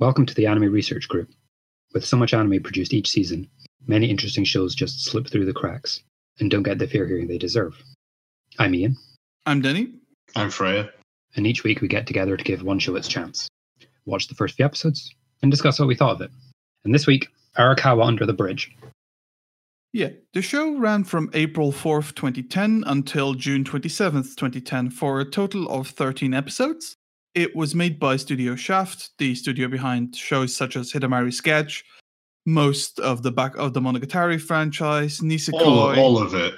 Welcome to the Anime Research Group. With so much anime produced each season, many interesting shows just slip through the cracks and don't get the fair hearing they deserve. I'm Ian, I'm Denny. I'm Freya. and each week we get together to give one show its chance, watch the first few episodes, and discuss what we thought of it. And this week, Arakawa Under the Bridge. Yeah, the show ran from April 4th, 2010 until June 27th, 2010 for a total of 13 episodes. It was made by Studio Shaft, the studio behind shows such as Hidamari Sketch, most of the back of the Monogatari franchise, Nisekoi, All, all of it.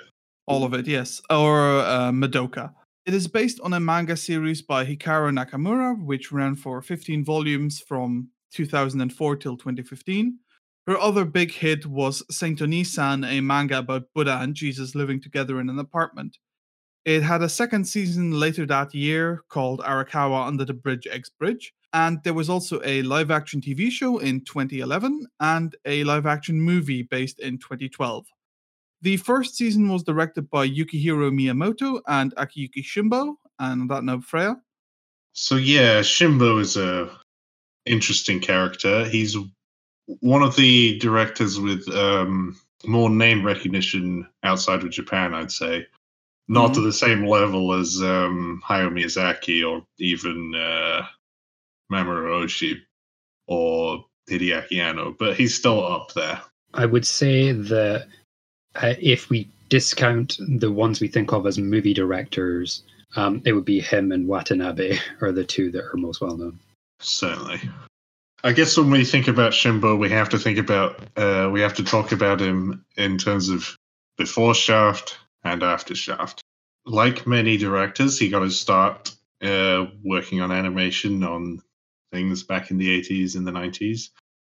all of it, yes, or uh, Madoka. It is based on a manga series by Hikaru Nakamura, which ran for 15 volumes from 2004 till 2015. Her other big hit was Saint Oni-san, a manga about Buddha and Jesus living together in an apartment. It had a second season later that year called Arakawa Under the Bridge X Bridge, and there was also a live action TV show in 2011 and a live action movie based in 2012. The first season was directed by Yukihiro Miyamoto and Akiyuki Shimbo, and on that note, Freya. So yeah, Shimbo is a interesting character. He's one of the directors with um, more name recognition outside of Japan, I'd say. Not to the same level as um, Hayao Miyazaki or even uh, Mamoru Oshii or Hideaki Anno, but he's still up there. I would say that uh, if we discount the ones we think of as movie directors, um, it would be him and Watanabe are the two that are most well known. Certainly. I guess when we think about Shimbo, we have to think about uh, we have to talk about him in terms of before Shaft and after Shaft. Like many directors, he got his start uh, working on animation on things back in the 80s and the 90s.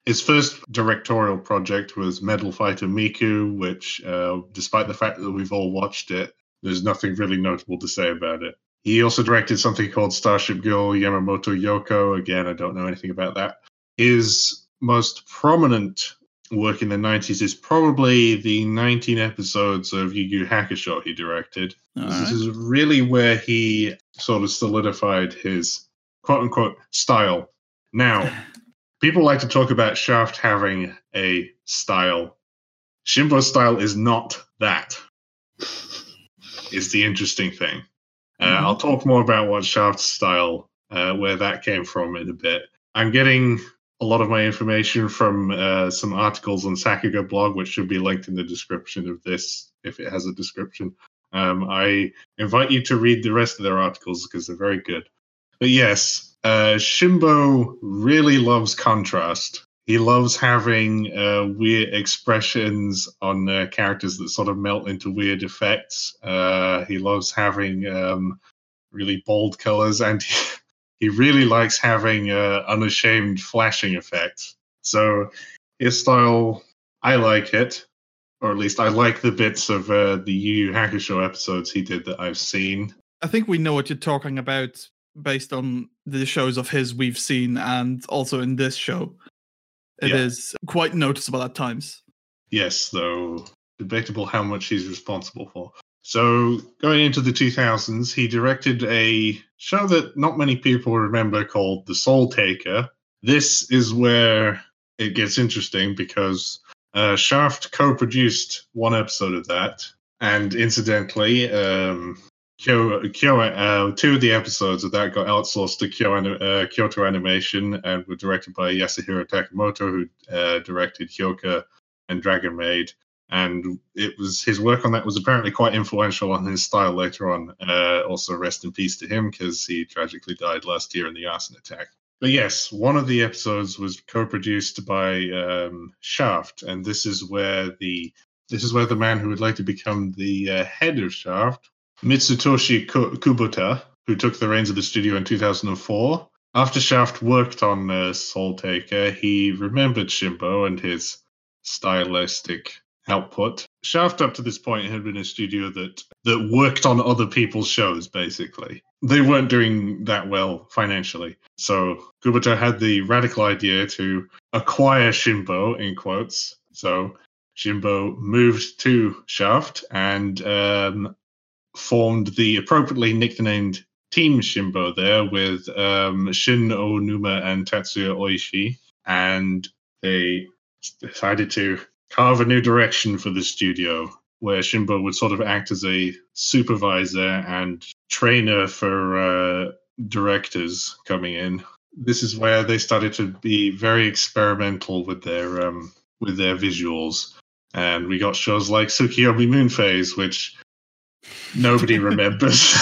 His first directorial project was Metal Fighter Miku, which, uh, despite the fact that we've all watched it, there's nothing really notable to say about it. He also directed something called Starship Girl Yamamoto Yoko. Again, I don't know anything about that. His most prominent work in the 90s is probably the 19 episodes of Yu Yu Hakusho he directed. All This is really where he sort of solidified his quote unquote style. Now, people like to talk about Shaft having a style. Shimbo's style is not that, is the interesting thing. Uh, Mhm. I'll talk more about what Shaft's style, uh, where that came from in a bit. I'm getting a lot of my information from uh, some articles on Sakuga blog, which should be linked in the description of this if it has a description. Um, I invite you to read the rest of their articles because they're very good. But yes, uh, Shimbo really loves contrast. He loves having uh, weird expressions on uh, characters that sort of melt into weird effects. Uh, he loves having um, really bold colors, and he, he really likes having uh, unashamed flashing effects. So his style, I like it, or at least I like the bits of uh, the Yu Yu Hakusho episodes he did that I've seen. I think we know what you're talking about based on the shows of his we've seen and also in this show. It is Yeah. quite noticeable at times. Yes, though debatable how much he's responsible for. So, going into the 2000s, he directed a show that not many people remember called The Soul Taker. This is where it gets interesting because uh, Shaft co produced one episode of that. And incidentally, um, Kyo, Kyo, uh, two of the episodes of that got outsourced to Kyo, uh, Kyoto Animation and were directed by Yasuhiro Takamoto, who uh, directed Hyoka and Dragon Maid. And it was his work on that was apparently quite influential on his style later on. Uh, also, rest in peace to him because he tragically died last year in the arson attack. But yes, one of the episodes was co-produced by um, Shaft, and this is where the this is where the man who would later become the uh, head of Shaft, Mitsutoshi Kubota, who took the reins of the studio in 2004. After Shaft worked on uh, Soul Taker, he remembered Shimbo and his stylistic output. Shaft, up to this point, had been a studio that that worked on other people's shows. Basically, they weren't doing that well financially. So Kubota had the radical idea to acquire Shimbo in quotes. So Shimbo moved to Shaft and um, formed the appropriately nicknamed Team Shimbo there with um, Shin Onuma and Tatsuya Oishi, and they decided to carve a new direction for the studio where Shimbo would sort of act as a supervisor and trainer for uh, directors coming in. This is where they started to be very experimental with their um, with their visuals, and we got shows like Tsukiyomi Moon Phase, which nobody remembers.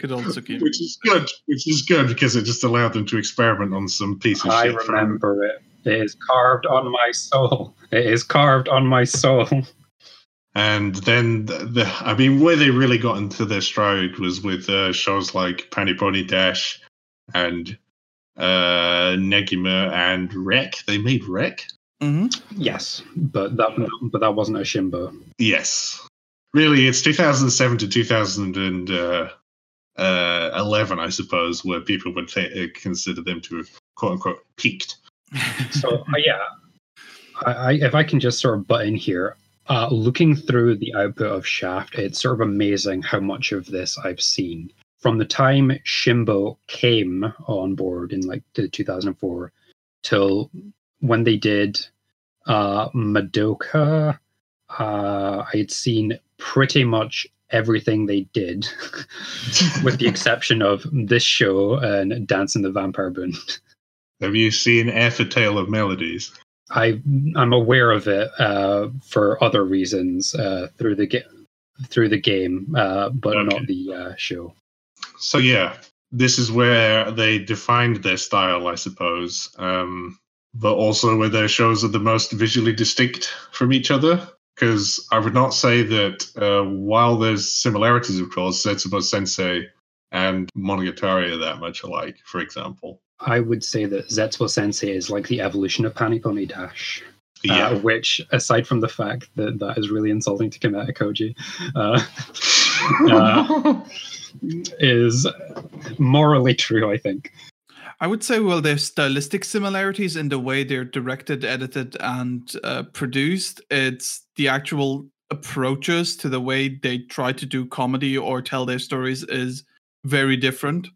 Good old Tsukiyomi. which is good. Which is good because it just allowed them to experiment on some piece of I shit. from- remember it. It is carved on my soul. It is carved on my soul. And then the, the I mean, where they really got into their stride was with uh, shows like Pani Poni Dash and uh, Negima and REC. They made REC. hmm Yes, but that but that wasn't a Shimbo. Yes, really, it's 2007 to 2011, I suppose, where people would th- uh, consider them to have quote unquote peaked. So uh, yeah, I, I, if I can just sort of butt in here, uh, looking through the output of Shaft, it's sort of amazing how much of this I've seen from the time Shimbo came on board in like the 2004 till when they did uh, Madoka. Uh, I had seen pretty much everything they did, with the exception of this show and Dance in the Vampire Bund. Have you seen ef: A Tale of Melodies? I I'm aware of it uh, for other reasons uh, through the ga- through the game, uh, but Okay. not the uh, show. So yeah, this is where they defined their style, I suppose. Um, but also where their shows are the most visually distinct from each other. Because I would not say that uh, while there's similarities, of course, Zetsubou Sensei and Monogatari are that much alike, for example. I would say that Zetsubo Sensei is like the evolution of Pani Poni Dash, Yeah. uh, which, aside from the fact that that is really insulting to Kumeta Koji, uh, uh, is morally true. I think. I would say, well, there's stylistic similarities in the way they're directed, edited, and uh, produced. It's the actual approaches to the way they try to do comedy or tell their stories is very different.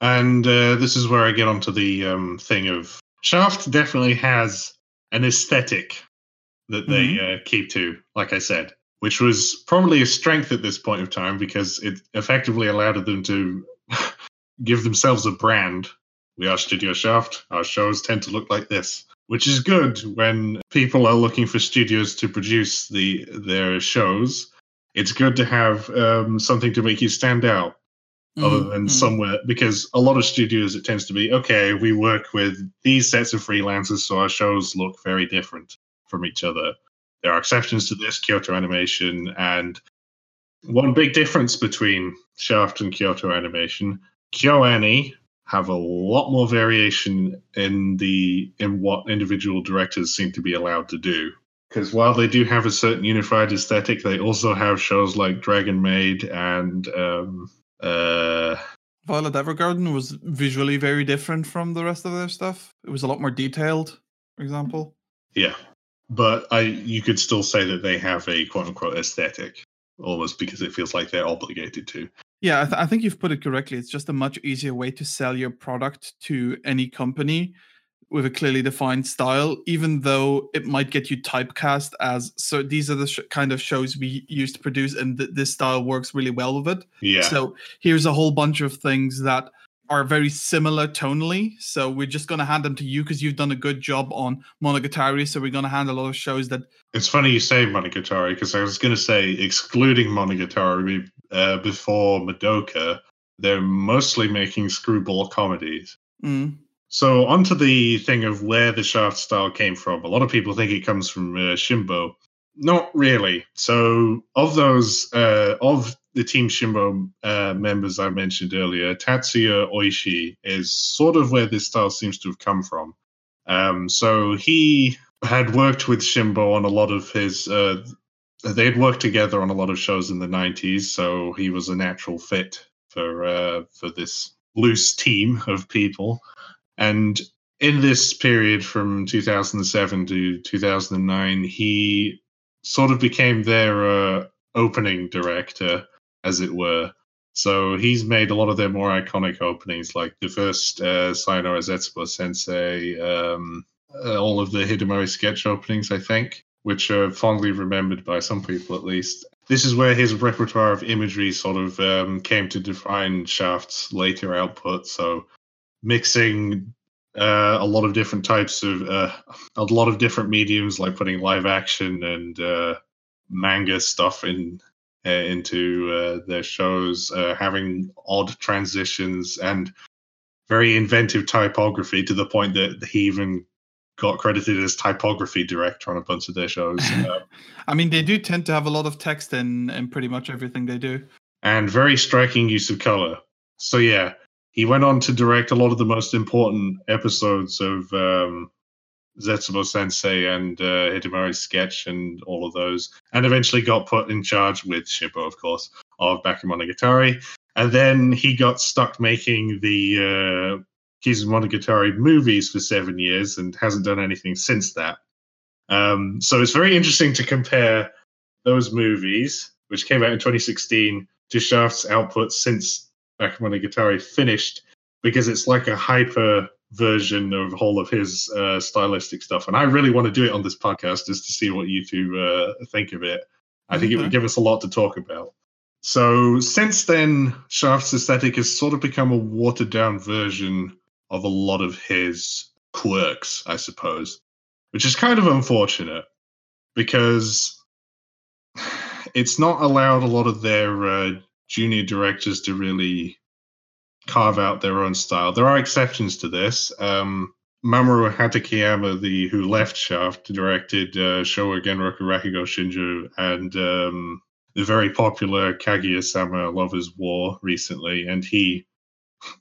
And uh, this is where I get onto the um, thing of Shaft definitely has an aesthetic that they uh, keep to, like I said, which was probably a strength at this point of time because it effectively allowed them to give themselves a brand. We are Studio Shaft. Our shows tend to look like this, which is good when people are looking for studios to produce the their shows. It's good to have um, something to make you stand out other Mhm, than mhm. somewhere because a lot of studios it tends to be okay we work with these sets of freelancers so our shows look very different from each other. There are exceptions to this kyoto animation and one big difference between shaft and kyoto animation kyoani have a lot more variation in the in what individual directors seem to be allowed to do. Because while they do have a certain unified aesthetic they also have shows like dragon maid and um uh Violet Evergarden was visually very different from the rest of their stuff. It was a lot more detailed, for example. yeah but i you could still say that they have a quote unquote aesthetic almost because it feels like they're obligated to Yeah, I, th- I think you've put it correctly. It's just a much easier way to sell your product to any company with a clearly defined style, even though it might get you typecast as so. These are the sh- kind of shows we used to produce, and th- this style works really well with it. yeah So here's a whole bunch of things that are very similar tonally. So we're just going to hand them to you because you've done a good job on Monogatari. So we're going to hand a lot of shows that it's funny you say monogatari because i was going to say excluding monogatari uh, before madoka they're mostly making screwball comedies mm, So onto the thing of where the shaft style came from. A lot of people think it comes from uh, Shimbo. Not really. So of those, uh, of the Team Shimbo uh, members I mentioned earlier, Tatsuya Oishi is sort of where this style seems to have come from. Um, so he had worked with Shimbo on a lot of his. Uh, they had worked together on a lot of shows in the '90s, so he was a natural fit for uh, for this loose team of people. And in this period from 2007 to 2009, he sort of became their uh, opening director, as it were. So he's made a lot of their more iconic openings, like the first uh, Sayonara Sensei, um, uh, all of the Hidamari sketch openings, I think, which are fondly remembered by some people at least. This is where his repertoire of imagery sort of um, came to define Shaft's later output. So mixing uh, a lot of different types of uh, a lot of different mediums, like putting live action and uh, manga stuff in uh, into uh, their shows, uh, having odd transitions and very inventive typography to the point that he even got credited as typography director on a bunch of their shows. I mean, they do tend to have a lot of text in in pretty much everything they do, and very striking use of color. So yeah, he went on to direct a lot of the most important episodes of um, Zetsubou Sensei and uh, sketch and all of those, and eventually got put in charge with Shimbo, of course, of Bakemonogatari. And then he got stuck making the uh, Kizumonogatari movies for seven years and hasn't done anything since that. Um, so it's very interesting to compare those movies, which came out in 2016, to Shaft's output since Bakemonogatari finished because it's like a hyper version of all of his uh, stylistic stuff. And I really want to do it on this podcast just to see what you two uh, think of it. I think okay. it would give us a lot to talk about. So since then, Shaft's aesthetic has sort of become a watered down version of a lot of his quirks, I suppose, which is kind of unfortunate because it's not allowed a lot of their uh, junior directors to really carve out their own style. There are exceptions to this. Um, Mamoru Hatakeyama, the who left Shaft, directed uh, Showa Genroku Rakugo Shinju and um, the very popular Kaguya-sama Love is War recently, and he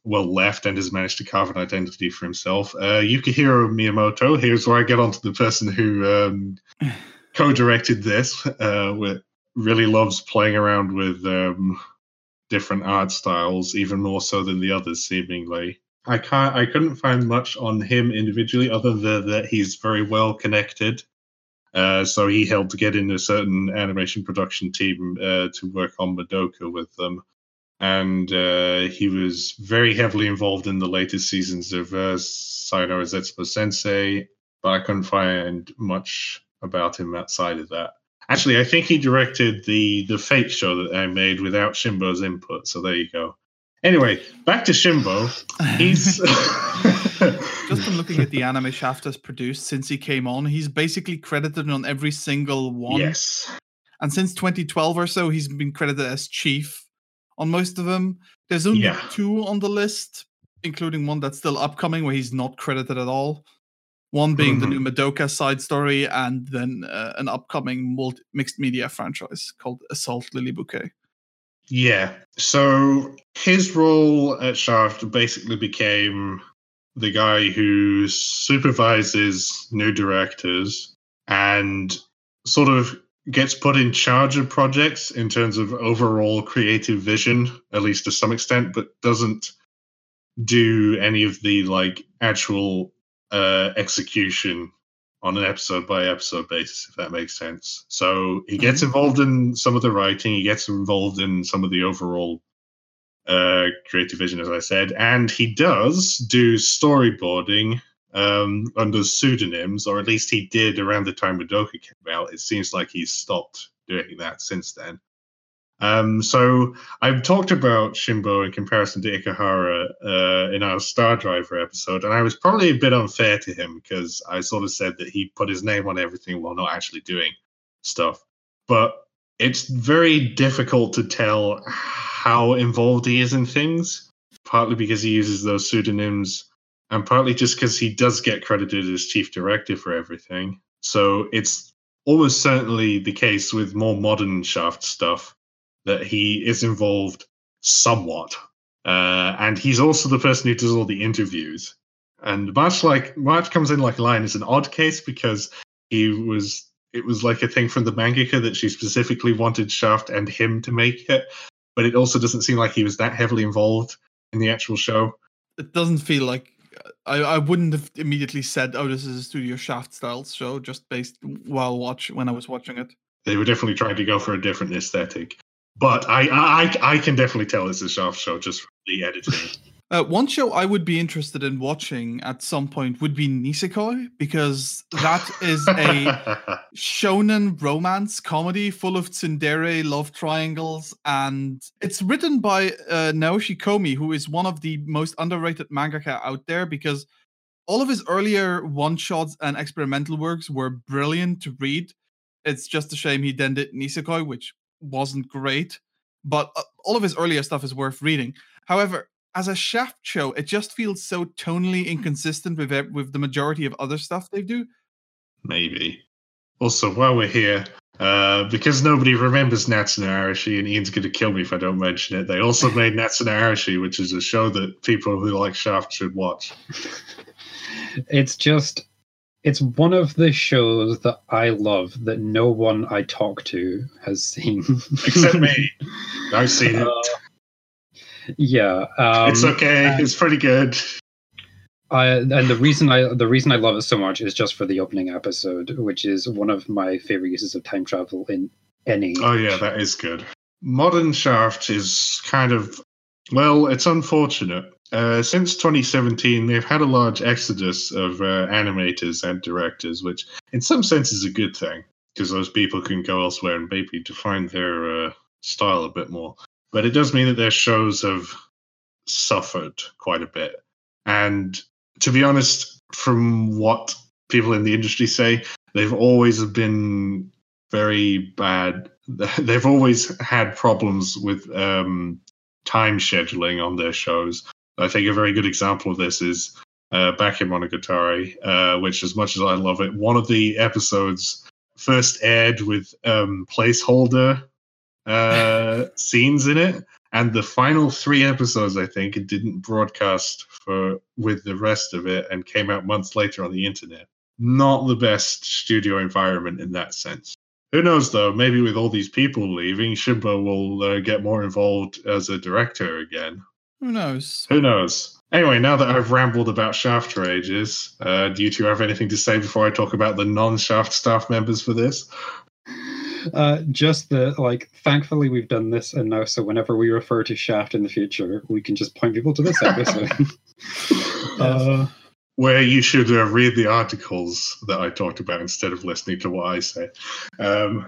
well left and has managed to carve an identity for himself. Uh, Yukihiro Miyamoto, here's where I get onto the person who um, co-directed this, uh, really loves playing around with um, different art styles, even more so than the others, seemingly. I can't. I couldn't find much on him individually, other than that he's very well connected. Uh, so he helped get in a certain animation production team uh, to work on Madoka with them, and uh, he was very heavily involved in the latest seasons of uh, Zetsubou Sensei. But I couldn't find much about him outside of that. Actually, I think he directed the the Fate show that I made without Shimbo's input. So there you go. Anyway, back to Shimbo. He's just from looking at the anime Shaft has produced since he came on, he's basically credited on every single one. Yes. And since 2012 or so, he's been credited as chief on most of them. There's only yeah. two on the list, including one that's still upcoming where he's not credited at all. One being mm-hmm. the new Madoka side story, and then uh, an upcoming multi- mixed media franchise called Assault Lily Bouquet. Yeah. So his role at Shaft basically became the guy who supervises new directors and sort of gets put in charge of projects in terms of overall creative vision, at least to some extent, but doesn't do any of the like actual uh, execution on an episode by episode basis, if that makes sense. So he gets mm-hmm. involved in some of the writing, he gets involved in some of the overall uh, creative vision, as I said, and he does do storyboarding um, under pseudonyms, or at least he did around the time Madoka came out. It seems like he's stopped doing that since then. Um, so I've talked about Shimbo in comparison to Igarashi uh, in our Star Driver episode, and I was probably a bit unfair to him because I sort of said that he put his name on everything while not actually doing stuff. But it's very difficult to tell how involved he is in things, partly because he uses those pseudonyms, and partly just because he does get credited as chief director for everything. So it's almost certainly the case with more modern Shaft stuff that he is involved somewhat. Uh, and he's also the person who does all the interviews. And March like March comes in like a lion is an odd case because he was it was like a thing from the mangaka that she specifically wanted Shaft and him to make it, but it also doesn't seem like he was that heavily involved in the actual show. It doesn't feel like I, I wouldn't have immediately said, "Oh, this is a Studio Shaft style show," just based while watch when I was watching it. They were definitely trying to go for a different aesthetic. But I, I, I can definitely tell it's a Shaft show just from the editing. Uh, one show I would be interested in watching at some point would be Nisekoi because that is a shonen romance comedy full of tsundere love triangles, and it's written by uh, Naoshi Komi, who is one of the most underrated mangaka out there because all of his earlier one shots and experimental works were brilliant to read. It's just a shame he then did Nisekoi, which wasn't great, but uh, all of his earlier stuff is worth reading. However, as a Shaft show, it just feels so tonally inconsistent with ev- with the majority of other stuff they do. Maybe. Also, while we're here, uh, because nobody remembers Natsuno Arashi, and Ian's going to kill me if I don't mention it, they also made Natsuno Arashi, which is a show that people who like Shaft should watch. It's just, it's one of the shows that I love that no one I talk to has seen. Except me. I've seen it. Uh, yeah, um, it's okay. it's pretty good. I, and the reason I the reason I love it so much is just for the opening episode, which is one of my favorite uses of time travel in any. Oh yeah, that is good. Modern Shaft is kind of well, it's unfortunate. Uh, since 2017, they've had a large exodus of uh, animators and directors, which in some sense is a good thing because those people can go elsewhere and maybe define their uh, style a bit more. But it does mean that their shows have suffered quite a bit. And to be honest, from what people in the industry say, they've always been very bad. They've always had problems with um, time scheduling on their shows. I think a very good example of this is uh, back in Monogatari, uh, which, as much as I love it, one of the episodes first aired with um, placeholder uh, scenes in it, and the final three episodes, I think, it didn't broadcast for with the rest of it, and came out months later on the internet. Not the best studio environment in that sense. Who knows though? Maybe with all these people leaving, Shimbo will uh, get more involved as a director again. Who knows? Who knows? Anyway, now that I've rambled about Shaft for ages, uh, do you two have anything to say before I talk about the non-Shaft staff members for this? Uh, just that, like, thankfully we've done this, and now so whenever we refer to Shaft in the future, we can just point people to this episode. uh, Where you should uh, read the articles that I talked about instead of listening to what I say. Um,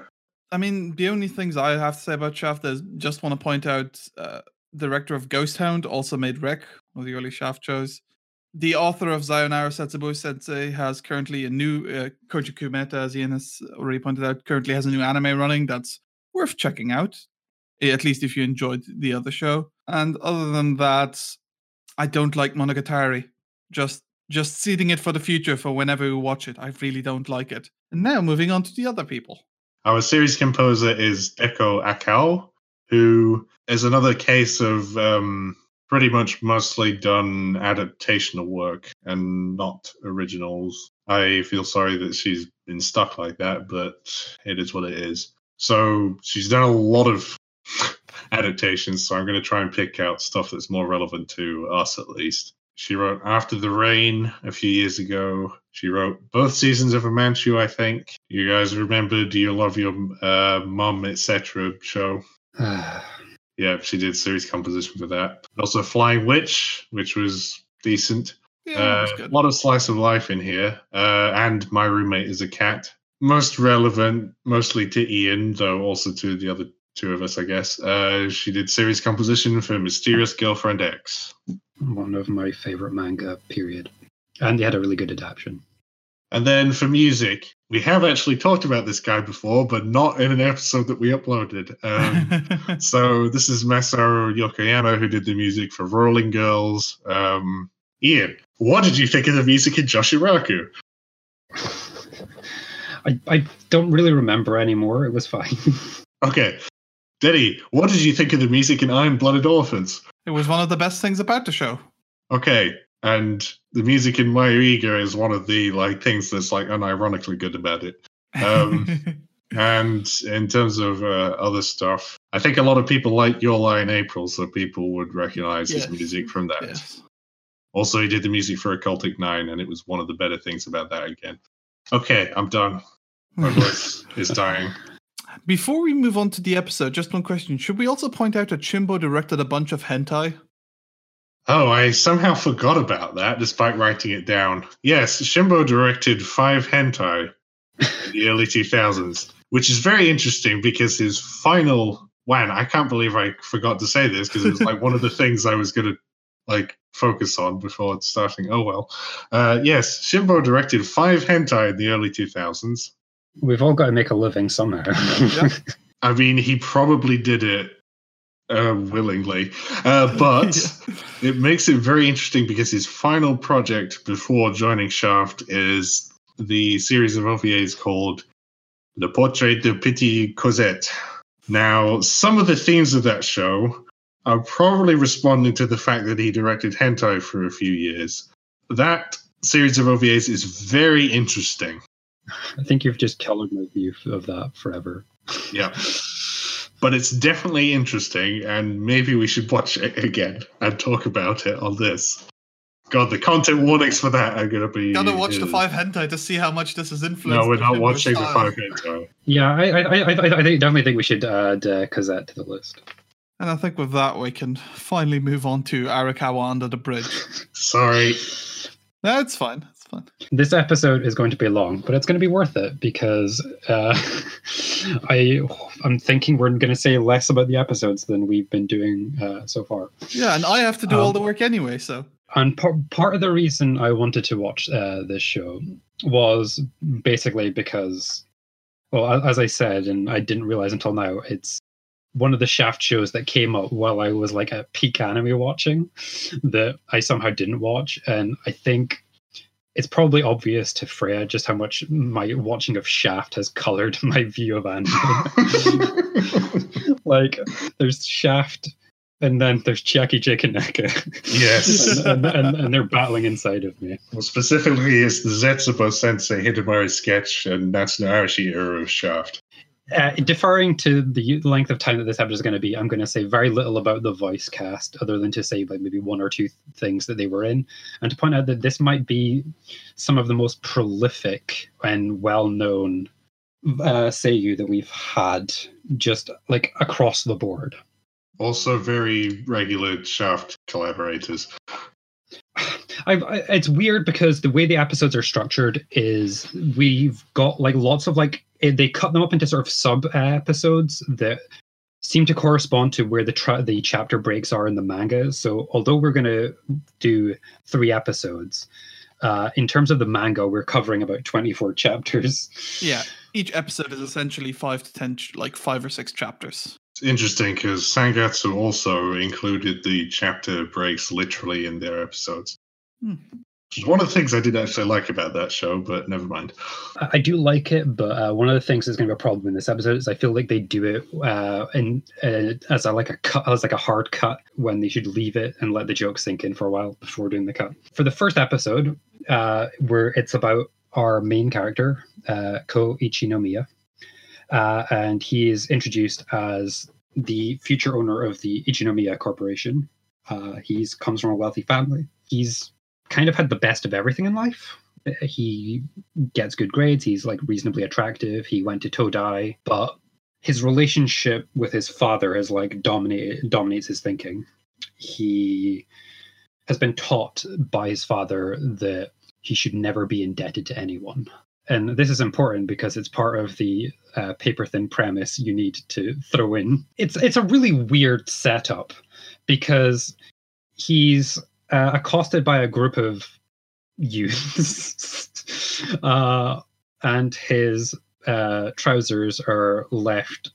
I mean, the only things I have to say about Shaft is just want to point out uh, director of Ghost Hound also made REC, one of the early Shaft shows. The author of Sayonara Zetsubou Sensei has currently a new uh, Koji Kumeta, as Ian has already pointed out, currently has a new anime running that's worth checking out. At least if you enjoyed the other show. And other than that, I don't like Monogatari. Just just seeding it for the future for whenever we watch it. I really don't like it. And now moving on to the other people. Our series composer is Deko Akao, who is another case of um, pretty much mostly done adaptational work and not originals. I feel sorry that she's been stuck like that, but it is what it is. So she's done a lot of adaptations, so I'm going to try and pick out stuff that's more relevant to us at least. She wrote After the Rain a few years ago. She wrote both seasons of Amanchu, I think. You guys remember Do You Love Your uh, Mum, etc. show? Yeah, she did series composition for that. Also Flying Witch, which was decent. Yeah, Uh, a lot of slice of life in here. Uh, and My Roommate is a Cat. Most relevant, mostly to Ian, though also to the other two of us, I guess. Uh, she did series composition for Mysterious Girlfriend X. one of my favorite manga, period. And they had a really good adaptation. And then for music, we have actually talked about this guy before, but not in an episode that we uploaded. Um, so this is Masaru Yokoyama who did the music for Rolling Girls. Um, Ian, what did you think of the music in Joshiraku? I, I don't really remember anymore. It was fine. Okay, Denny, what did you think of the music in Iron Blooded Orphans? it was one of the best things about the show. Okay, and the music in Mayoiga is one of the like things that's like unironically good about it. Um, And in terms of uh, other stuff, I think a lot of people like Your Lie in April, so people would recognize his music from that. yes. Also, he did the music for Occultic Nine, and it was one of the better things about that again. Okay, I'm done. My voice is dying. Before we move on to the episode, just one question. Should we also point out that Shimbo directed a bunch of hentai? Oh, I somehow forgot about that despite writing it down. Yes, Shimbo directed five hentai in the early 2000s, which is very interesting because his final one, I can't believe I forgot to say this because it was like one of the things I was going to like focus on before starting. Oh well. Uh, yes, Shimbo directed five hentai in the early 2000s. We've all got to make a living somehow. Yeah. I mean, he probably did it uh, willingly, uh, but it makes it very interesting because his final project before joining Shaft is the series of OVAs called Le Portrait de Petit Cosette. Now, some of the themes of that show are probably responding to the fact that he directed hentai for a few years. That series of OVAs is very interesting. I think you've just colored my view of that forever. Yeah. But it's definitely interesting, and maybe we should watch it again and talk about it on this. God, the content warnings for that are going to be. Gotta watch the five hentai to see how much this is influenced. No, we're not watching the five hentai. Yeah, I, I, I, I, I definitely think we should add uh, Cosette to the list. And I think with that, we can finally move on to Arakawa under the bridge. Sorry. That's fine. That's fine. This episode is going to be long, but it's going to be worth it because uh, I I'm thinking we're going to say less about the episodes than we've been doing uh, so far. Yeah, and I have to do all Um, the work anyway, so. And part part of the reason I wanted to watch uh, this show was basically because, well, as I said, and I didn't realize until now, it's one of the Shaft shows that came up while I was like at peak anime watching that I somehow didn't watch, and I think it's probably obvious to Freya just how much my watching of Shaft has colored my view of anime. like, there's Shaft, and then there's Chiaki J. Konaka. Yes. and, and, and they're battling inside of me. Well, specifically, it's the Zetsubo Sensei Hidamari sketch and Natsuno Arashi era of Shaft. Uh, deferring to the length of time that this episode is going to be, I'm going to say very little about the voice cast, other than to say like maybe one or two things that they were in, and to point out that this might be some of the most prolific and well-known uh, seiyuu that we've had, just like across the board. Also, very regular Shaft collaborators. I, I, it's weird because the way the episodes are structured is we've got like lots of like eh, they cut them up into sort of sub episodes that seem to correspond to where the tra- the chapter breaks are in the manga. So although we're going to do three episodes, uh, in terms of the manga, we're covering about twenty four chapters. Yeah, each episode is essentially five to ten, ch- like five or six chapters. It's interesting because Sangatsu also included the chapter breaks literally in their episodes. Hmm. Which is one of the things I did actually like about that show, but never mind. I do like it, but uh, one of the things that's going to be a problem in this episode is I feel like they do it uh, in uh, as a like a cut, as like a hard cut when they should leave it and let the joke sink in for a while before doing the cut. For the first episode, uh, where it's about our main character, uh, Ko Ichinomiya, uh, and he is introduced as the future owner of the Ichinomiya Corporation. Uh, he's comes from a wealthy family. He's kind of had the best of everything in life. Uh, He gets good grades. He's like reasonably attractive. He went to Todai, but his relationship with his father has like dominated dominates his thinking. He has been taught by his father that he should never be indebted to anyone. And this is important because it's part of the uh, paper thin premise you need to throw in. It's it's a really weird setup because he's uh, accosted by a group of youths, uh, and his uh, trousers are left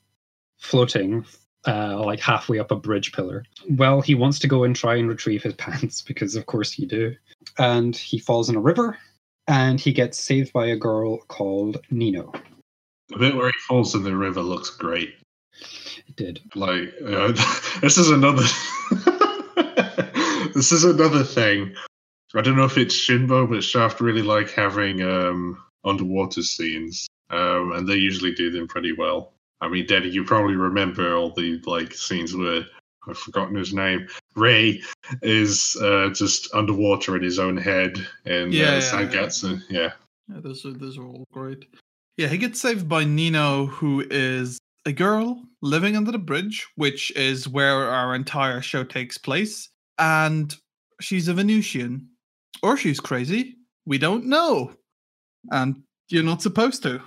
floating uh, like halfway up a bridge pillar. Well, he wants to go and try and retrieve his pants because, of course, you do. And he falls in a river, and he gets saved by a girl called Nino. The bit where he falls in the river looks great. It did. Like this is another. This is another thing. I don't know if it's Shinbo, but Shaft really like having um, underwater scenes, um, and they usually do them pretty well. I mean, Daddy, you probably remember all the like scenes where I've forgotten his name. Ray is uh, just underwater in his own head, and Yeah, uh, yeah, Sangatsu, yeah. Yeah, those are those are all great. Yeah, he gets saved by Nino, who is a girl living under the bridge, which is where our entire show takes place, and she's a Venusian. Or she's crazy. We don't know. And you're not supposed to.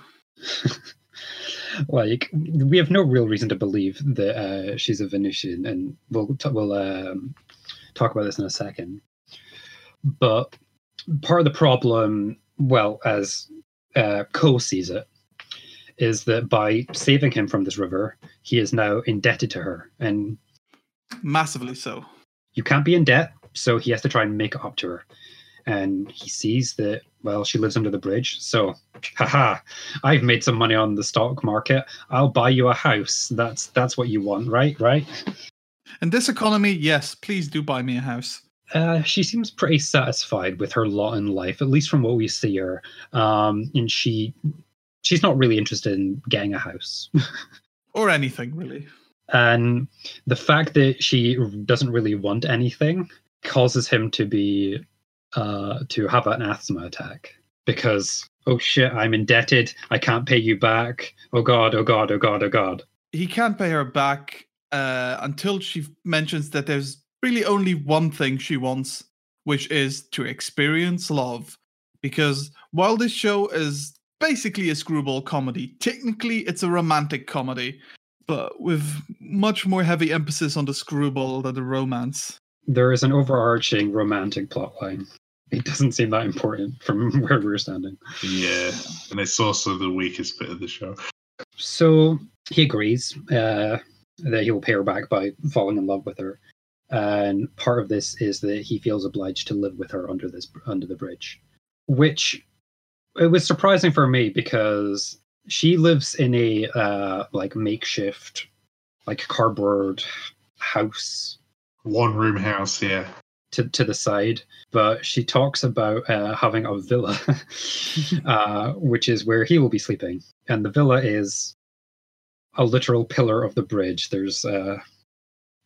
like we have no real reason to believe that uh, she's a Venusian, and we'll t- we'll um, talk about this in a second. But part of the problem, well, as uh, Ko sees it, is that by saving him from this river, he is now indebted to her, and Massively so. You can't be in debt, so he has to try and make it up to her. And he sees that well, she lives under the bridge, so haha, I've made some money on the stock market. I'll buy you a house. That's that's what you want, right? Right? In this economy, yes, please do buy me a house. Uh, she seems pretty satisfied with her lot in life, at least from what we see her. Um, and she she's not really interested in getting a house. Or anything, really. And the fact that she doesn't really want anything causes him to be uh to have an asthma attack because oh shit i'm indebted. I can't pay you back. Oh god oh god oh god oh god. He can't pay her back uh, until she mentions that there's really only one thing she wants, which is to experience love. Because while this show is basically a screwball comedy, technically it's a romantic comedy, but with much more heavy emphasis on the screwball than the romance. there is an overarching romantic plotline it doesn't seem that important from where we're standing Yeah, and it's also the weakest bit of the show. so he agrees uh, that he will pay her back by falling in love with her and part of this is that he feels obliged to live with her under this under the bridge which it was surprising for me because she lives in a uh, like makeshift like cardboard house One room house, yeah. to, to the side, but she talks about uh, having a villa, uh, which is where he will be sleeping. And the villa is a literal pillar of the bridge. There's uh,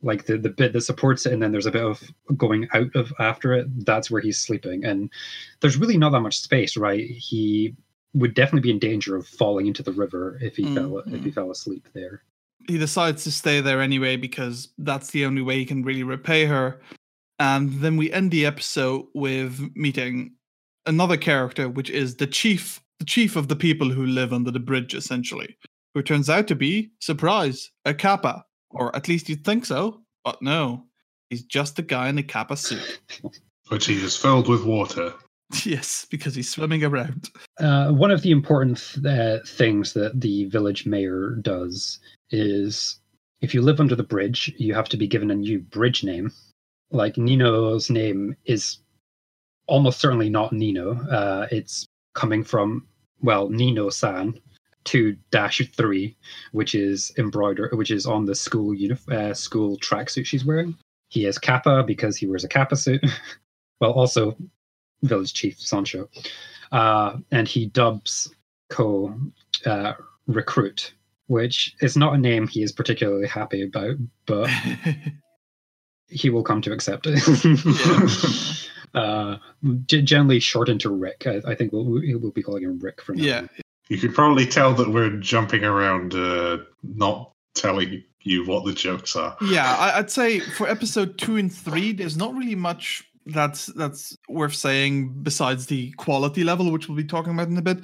like the, the bit that supports it, and then there's a bit of going out of after it. That's where he's sleeping. And there's really not that much space, right? He would definitely be in danger of falling into the river if he Mm, fell if he mm. fell asleep there. he decides to stay there anyway because that's the only way he can really repay her. And then we end the episode with meeting another character, which is the chief, the chief of the people who live under the bridge, essentially, who turns out to be, surprise, a kappa, or at least you'd think so, but no, he's just a guy in a kappa suit. Which he is filled with water. yes, because he's swimming around. Uh, one of the important th- uh, things that the village mayor does is if you live under the bridge, you have to be given a new bridge name. Like Nino's name is almost certainly not Nino. Uh, it's coming from, well, Nino San 2 3, which is embroidered, which is on the school unif- uh, school tracksuit she's wearing. He is Kappa because he wears a Kappa suit. well, also village chief Sancho uh, and he dubs Ko uh, Recruit, which is not a name he is particularly happy about, but he will come to accept it. uh, generally shortened to Rick. I, I think we'll, we'll be calling him Rick from now yeah, on. You could probably tell that we're jumping around, uh, not telling you what the jokes are. yeah I, i'd say for episode two and three there's not really much that's that's worth saying besides the quality level which we'll be talking about in a bit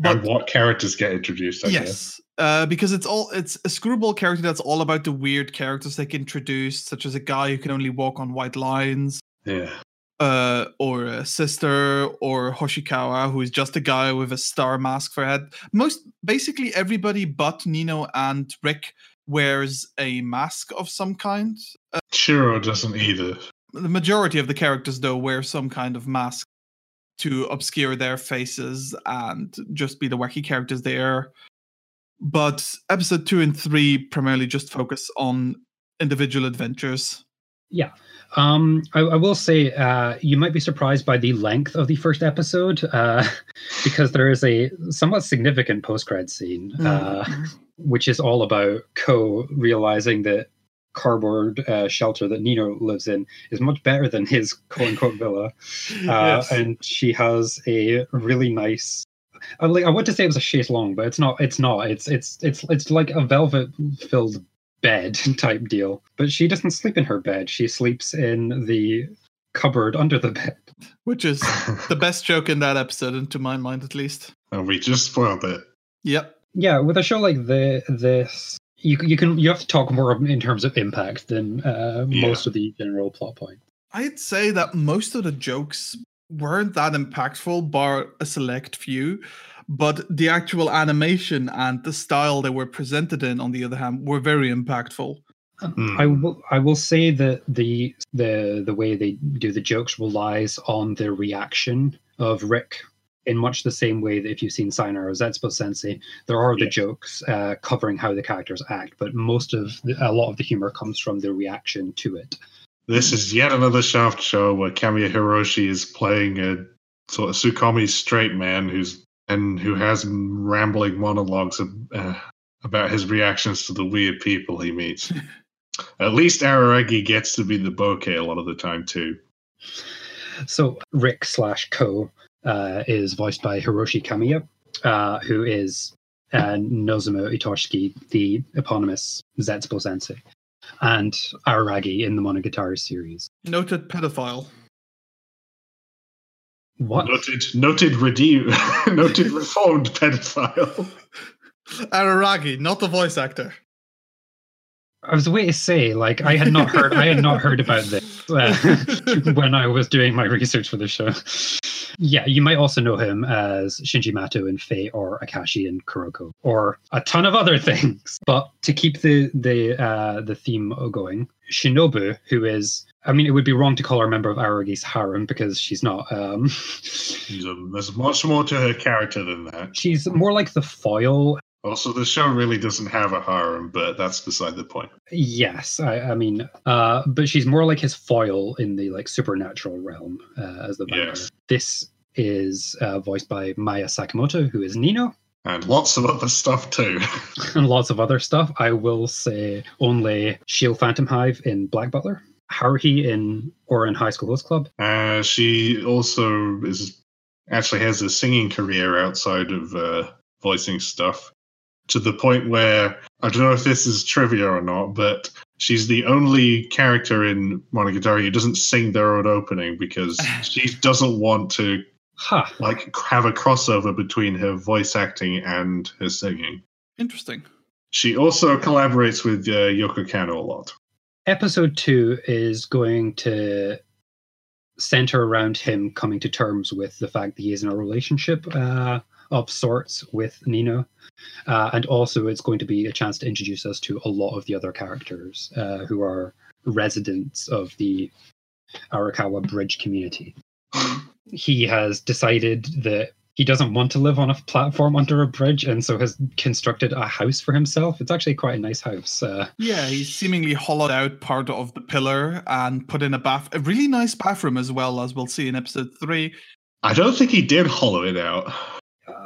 but and what characters get introduced, I guess. yes uh, because it's all it's a screwball character that's all about the weird characters they can introduce such as a guy who can only walk on white lines Yeah. uh, or a sister or Hoshikawa, who is just a guy with a star mask for head. Most basically everybody but Nino and Rick wears a mask of some kind. Shiro doesn't either. The majority of the characters though wear some kind of mask to obscure their faces and just be the wacky characters they are. But episode two and three primarily just focus on individual adventures. Yeah. Um, I, I will say uh, you might be surprised by the length of the first episode uh, because there is a somewhat significant post-cred scene, uh, Mm. which is all about Ko realizing that cardboard uh, shelter that Nino lives in is much better than his quote-unquote villa, uh, Yes. and she has a really nice I, like, I want to say it was a chaise longue, but it's not. It's not. It's it's it's it's like a velvet-filled bed type deal. But she doesn't sleep in her bed. She sleeps in the cupboard under the bed. Which is the best joke in that episode, and to my mind at least. and we just spoiled it. Yep. Yeah, with a show like the this, you you can you have to talk more in terms of impact than uh, Yeah. most of the general plot points. I'd say that most of the jokes weren't that impactful, bar a select few. But the actual animation and the style they were presented in, on the other hand, were very impactful. Hmm. I will I will say that the the the way they do the jokes relies on the reaction of REC in much the same way that if you've seen Sayonara Zetsubou Sensei, there are the Yeah. jokes uh, covering how the characters act, but most of the, a lot of the humor comes from the reaction to it. This is yet another Shaft show where Kamiya Hiroshi is playing a sort of tsukkomi straight man who's and who has rambling monologues ab- uh, about his reactions to the weird people he meets. At least Araragi gets to be the boke a lot of the time too. So REC slash Ko uh, is voiced by Hiroshi Kamiya, uh, who is uh, Nozomu Itoshiki, the eponymous Zetsubou Sensei, and Araragi in the Monogatari series. Noted pedophile. What? Noted, noted, redeem, noted reformed pedophile. Araragi, not the voice actor. I was waiting to say, like, I had not heard, I had not heard about this uh, when I was doing my research for the show. Yeah, you might also know him as Shinji Matou in Fate or Akashi in Kuroko, or a ton of other things. But to keep the the uh, the theme going, Shinobu, who is, I mean, it would be wrong to call her a member of Araragi's harem because she's not. Um, She's a- There's much more to her character than that. she's more like the foil Also, the show really doesn't have a harem, but that's beside the point. Yes, I, I mean, uh, but she's more like his foil in the like supernatural realm uh, as the vampire. Yes. This is uh, voiced by Maya Sakamoto, who is Nino, And lots of other stuff too. and lots of other stuff. I will say only Ciel Phantomhive in Black Butler, Haruhi in Ouran High School Host Club. Uh, she also is actually has a singing career outside of uh, voicing stuff to the point where I don't know if this is trivia or not, but she's the only character in Monogatari who doesn't sing their own opening because she doesn't want to Ha! like have a crossover between her voice acting and her singing. Interesting. She also collaborates with uh, Yoko Kanno a lot. Episode two is going to center around him coming to terms with the fact that he is in a relationship uh, of sorts with Nino. Uh, and also, it's going to be a chance to introduce us to a lot of the other characters uh, who are residents of the Arakawa Bridge community. He has decided that he doesn't want to live on a platform under a bridge, and so has constructed a house for himself. It's actually quite a nice house. Uh, Yeah, he seemingly hollowed out part of the pillar and put in a bath, a really nice bathroom as well, as we'll see in episode three. I don't think he did hollow it out.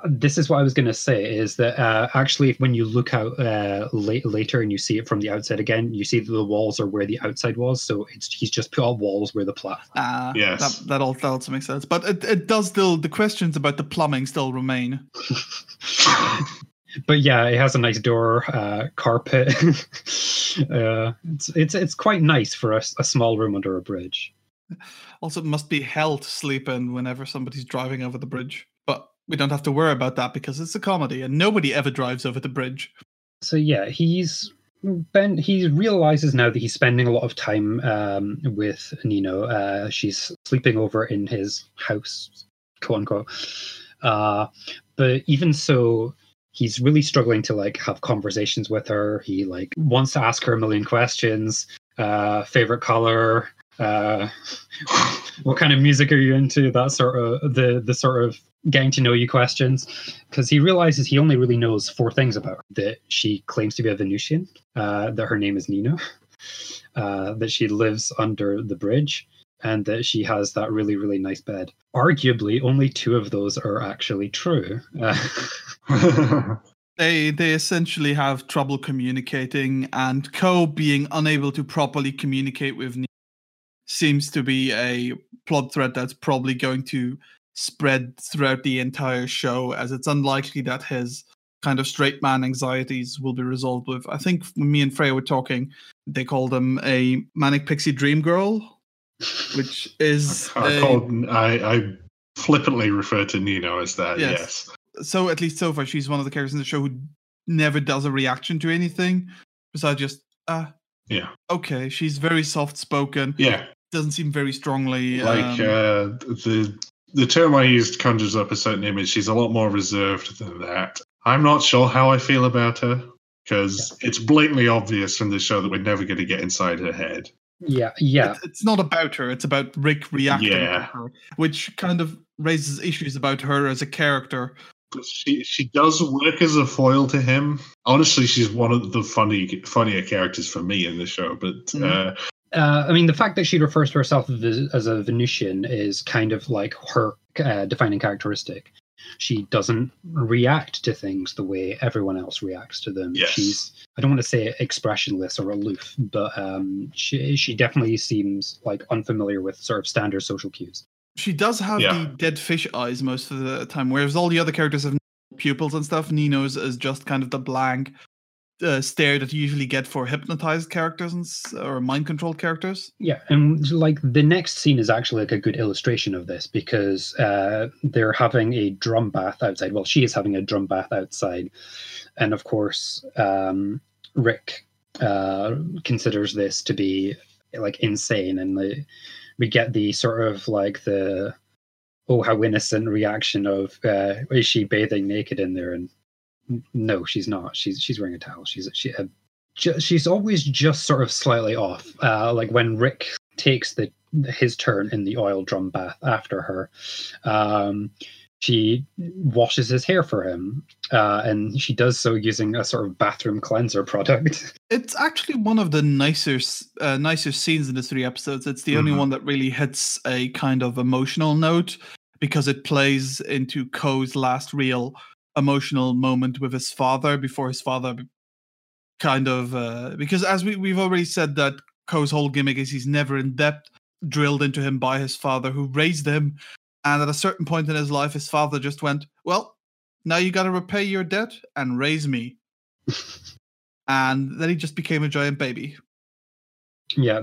This is what I was going to say is that uh, actually, when you look out uh, late, later and you see it from the outside again, you see that the walls are where the outside was. So it's he's just put up walls where the platform. Uh, Yes. that, that, all, that also makes sense. But it, it does still, the questions about the plumbing still remain. But yeah, it has a nice door, uh, carpet. uh, it's it's it's quite nice for a small room under a bridge. Also, it must be hell to sleep in whenever somebody's driving over the bridge. We don't have to worry about that because it's a comedy and nobody ever drives over the bridge. So yeah, he's Ben. He realizes now that he's spending a lot of time um, with Nino. Uh, she's sleeping over in his house, quote unquote. Uh, but even so, he's really struggling to like have conversations with her. He like wants to ask her a million questions. Uh, favorite color. Uh, what kind of music are you into? That sort of the the sort of getting to know you questions because he realizes he only really knows four things about her that she claims to be a Venusian, uh, that her name is Nino, uh, that she lives under the bridge, and that she has that really, really nice bed. Arguably, only two of those are actually true. Uh, They they essentially have trouble communicating, and Ko being unable to properly communicate with Nino seems to be a plot thread that's probably going to spread throughout the entire show, as it's unlikely that his kind of straight man anxieties will be resolved with. I think when me and Freya were talking, they called him a manic pixie dream girl, which is I, a- called, I, I flippantly refer to Nino as that. Yes. Yes. so at least so far she's one of the characters in the show who never does a reaction to anything besides just uh Yeah. okay she's very soft spoken Yeah. doesn't seem very strongly Like um, uh, the the term I used conjures up a certain image. She's a lot more reserved than that. I'm not sure how I feel about her because it's blatantly obvious from the show that we're never going to get inside her head. Yeah, yeah. it's, it's not about her it's about REC reacting to her which kind of raises issues about her as a character But she she does work as a foil to him. Honestly, she's one of the funny funnier characters for me in the show. But Mhm. uh, Uh, I mean, the fact that she refers to herself as as a Venusian is kind of like her uh, defining characteristic. She doesn't react to things the way everyone else reacts to them. Yes. She's I don't want to say expressionless or aloof, but um, she she definitely seems like unfamiliar with sort of standard social cues. she does have Yeah. the dead fish eyes most of the time whereas all the other characters have pupils and stuff nino's is just kind of the blank uh, stare that you usually get for hypnotized characters and, or mind controlled characters? Yeah, and like the next scene is actually like a good illustration of this because uh, they're having a drum bath outside. Well, she is having a drum bath outside, and of course, um, REC uh, considers this to be like insane, and the, we get the sort of like the oh how innocent reaction of uh, is she bathing naked in there? And no she's not she's she's wearing a towel she's she uh, ju- she's always just sort of slightly off. Uh, like when REC takes the his turn in the oil drum bath after her, um, she washes his hair for him, uh, and she does so using a sort of bathroom cleanser product. it's actually one of the nicer uh, nicer scenes in the three episodes it's the only Mhm. one that really hits a kind of emotional note because it plays into Ko's last real emotional moment with his father before his father kind of uh, because as we, we've already said that Ko's whole gimmick is he's never in depth drilled into him by his father who raised him and at a certain point in his life his father just went well now you got to repay your debt and raise me. And then he just became a giant baby. Yeah,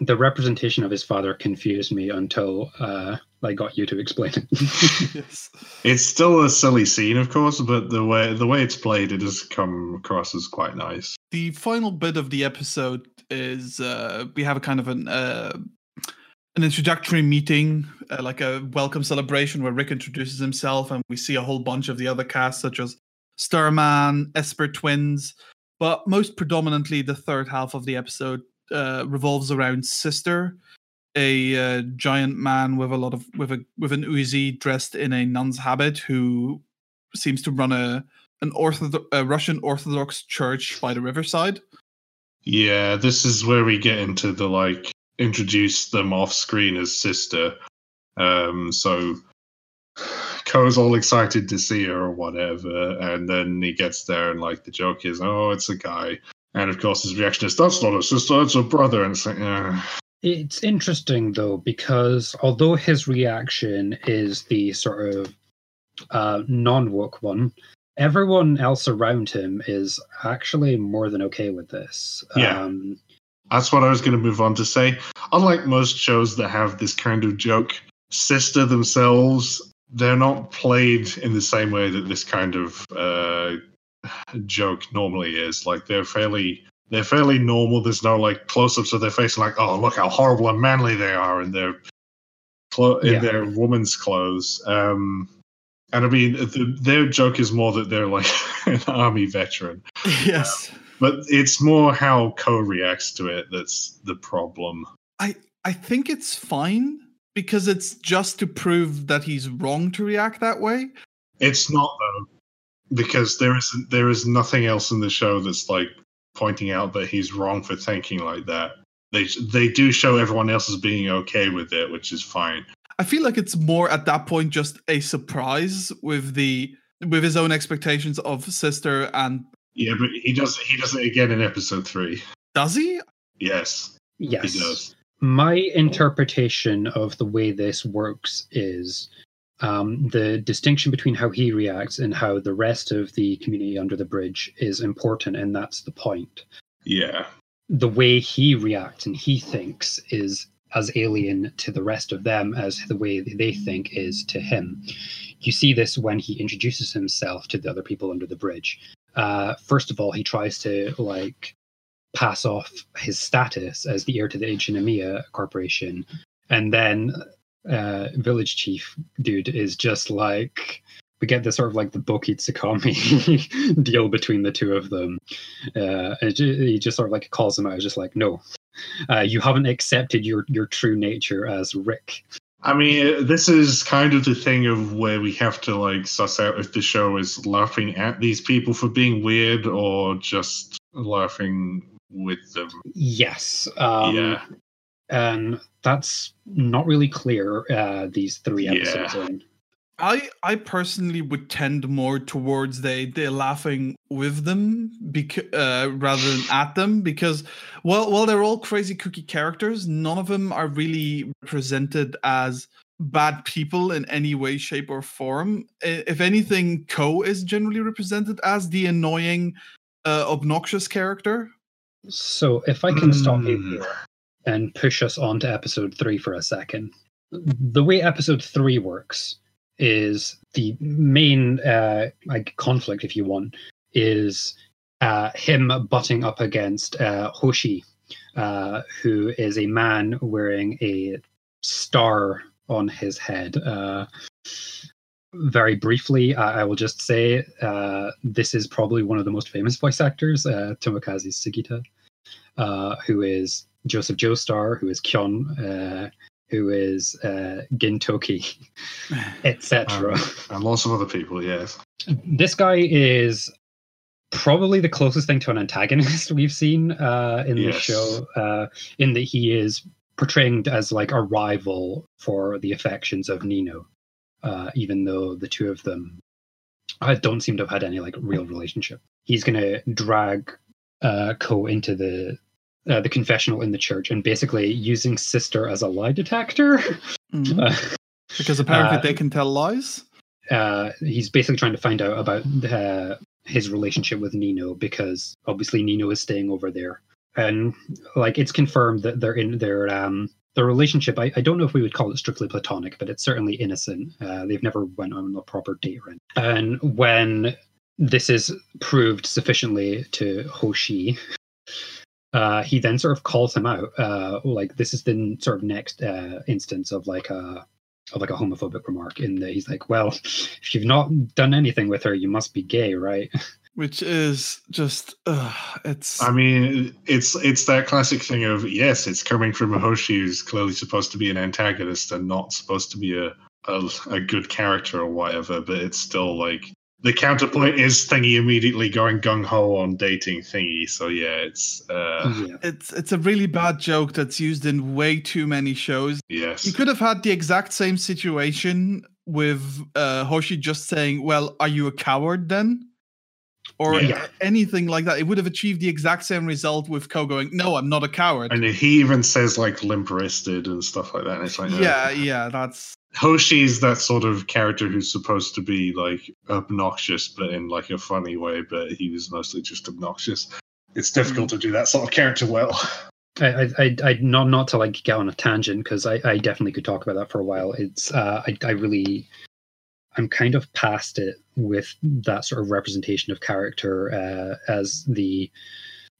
the representation of his father confused me until uh, I got you to explain it. yes it's still a silly scene, of course. But the way the way it's played, it does come across as quite nice. the final bit of the episode is uh, we have a kind of an uh, an introductory meeting, uh, like a welcome celebration where REC introduces himself, and we see a whole bunch of the other cast, such as Starman, Esper Twins, but most predominantly the third half of the episode uh, revolves around Sister, a uh, giant man with a lot of with a with an Uzi dressed in a nun's habit who seems to run a an orthodox a Russian Orthodox church by the riverside. Yeah, this is where we get into the like introduce them off screen as sister. Um, so Ko's all excited to see her or whatever, and then he gets there and like the joke is, oh, it's a guy, and of course his reaction is, that's not a sister, it's a brother, and it's like, uh, It's interesting though because although his reaction is the sort of uh, non-woke one, everyone else around him is actually more than okay with this. Yeah. Um, That's what I was going to move on to say. Unlike most shows that have this kind of joke, Sister themselves, they're not played in the same way that this kind of uh, joke normally is. Like they're fairly they're fairly normal. There's no like close-ups of their face, like oh look how horrible and manly they are in their clo- in Yeah. their woman's clothes. Um, and I mean, the, their joke is more that they're like an army veteran yes. but it's more how Ko reacts to it that's the problem. I I think it's fine because it's just to prove that he's wrong to react that way. It's not though, because there isn't there is nothing else in the show that's like pointing out that he's wrong for thinking like that. They they do show everyone else as being okay with it, which is fine. I feel like it's more at that point just a surprise with the with his own expectations of sister and Yeah, but he does he does it again in episode three. does he? Yes, yes. he does. My interpretation of the way this works is Um, the distinction between how he reacts and how the rest of the community under the bridge is important, and that's the point. Yeah. The way he reacts and he thinks is as alien to the rest of them as the way they think is to him. You see this when he introduces himself to the other people under the bridge. Uh, first of all, he tries to like pass off his status as the heir to the Ichinomiya Corporation, and then uh, village chief dude is just like we get this sort of like the boke tsukkomi deal between the two of them. Uh, and he just sort of like calls him out, just like, no, uh, you haven't accepted your your true nature as REC. I mean, this is kind of the thing of where we have to like suss out if the show is laughing at these people for being weird or just laughing with them. Yes. Um, Yeah. And that's not really clear. Uh, these three Yeah. episodes in. I I personally would tend more towards they they're laughing with them because uh, rather than at them because well while they're all crazy cookie characters, none of them are really represented as bad people in any way, shape, or form. If anything, Ko is generally represented as the annoying, uh, obnoxious character. So if I can stop you Hmm. here and push us on to episode three for a second. The way episode three works is the main uh, like conflict, if you want, is uh, him butting up against uh, Hoshi, uh, who is a man wearing a star on his head. Uh, very briefly, I, I will just say uh, this is probably one of the most famous voice actors, uh, Tomokazu Sugita, uh, who is Joseph Joestar, who is Kyon, uh, who is uh, Gintoki, etc. Um, and lots of other people, yes. this guy is probably the closest thing to an antagonist we've seen uh, in the Yes. show, uh, in that he is portrayed as like a rival for the affections of Nino, uh, even though the two of them uh, don't seem to have had any like real relationship. He's gonna drag uh, Ko into the uh, the confessional in the church and basically using sister as a lie detector. Mhm. Uh, Because apparently Uh, they can tell lies. uh, he's basically trying to find out about uh, his relationship with Nino because obviously Nino is staying over there, and like it's confirmed that they're in their um their relationship. I, I don't know if we would call it strictly platonic, but it's certainly innocent. Uh, they've never went on a proper date, or anything. and when this is proved sufficiently to Hoshi. Uh, he then sort of calls him out. Uh, like this is the sort of next uh, instance of like a of like a homophobic remark in that he's like, well, if you've not done anything with her, you must be gay, right? which is just uh, it's I mean, it's it's that classic thing of yes, it's coming from a Hoshi who's clearly supposed to be an antagonist and not supposed to be a a, a good character or whatever, but it's still like the counterpoint is Thingy immediately going gung ho on dating Thingy. So yeah, it's uh, yeah. it's it's a really bad joke that's used in way too many shows. yes, You could have had the exact same situation with uh, Hoshi just saying, "Well, are you a coward then?" Or Yeah. anything like that. It would have achieved the exact same result with Ko going, "No, I'm not a coward." and he even says like limp wristed and stuff like that. And it's like yeah, yeah, that's Hoshi's that sort of character who's supposed to be like obnoxious, but in like a funny way. But he was mostly just obnoxious. It's difficult to do that sort of character well. I, I, I, not not to like get on a tangent because I, I definitely could talk about that for a while. It's uh, I, I really, I'm kind of past it with that sort of representation of character uh, as the,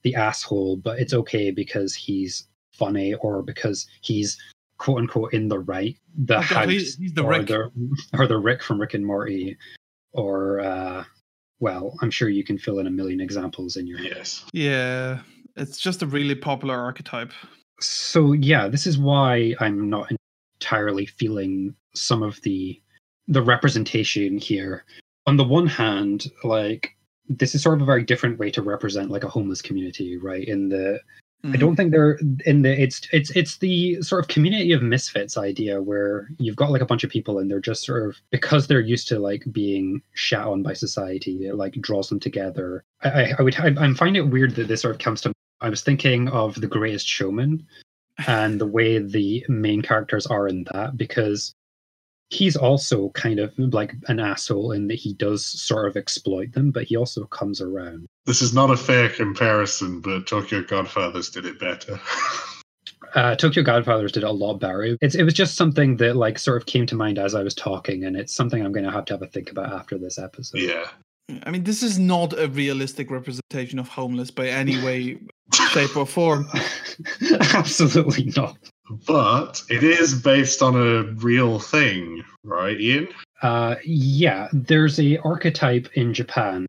the asshole. But it's okay because he's funny or because he's quote unquote in the right. The God, house he's the or Rick. the or the Rick from Rick and Morty, or uh, well, I'm sure you can fill in a million examples in your head. Yes. yeah. It's just a really popular archetype. so yeah this is why i'm not entirely feeling some of the the representation here on the one hand like this is sort of a very different way to represent like a homeless community right in the i Mhm. don't think they're in the it's it's it's the sort of community of misfits idea where you've got like a bunch of people and they're just sort of because they're used to like being shat on by society it like draws them together i i, I would I, i'm finding it weird that this sort of comes to i was thinking of the greatest showman and the way the main characters are in that because he's also kind of like an asshole in that he does sort of exploit them, but he also comes around. This is not a fair comparison, but Tokyo Godfathers did it better. Uh, Tokyo Godfathers did it a lot better. It's, it was just something that like sort of came to mind as I was talking, and it's something I'm going to have to have a think about after this episode. yeah. I mean, this is not a realistic representation of homeless by any way, shape, or form. Absolutely not. But it is based on a real thing, right, Ian? Uh, yeah, there's a archetype in Japan,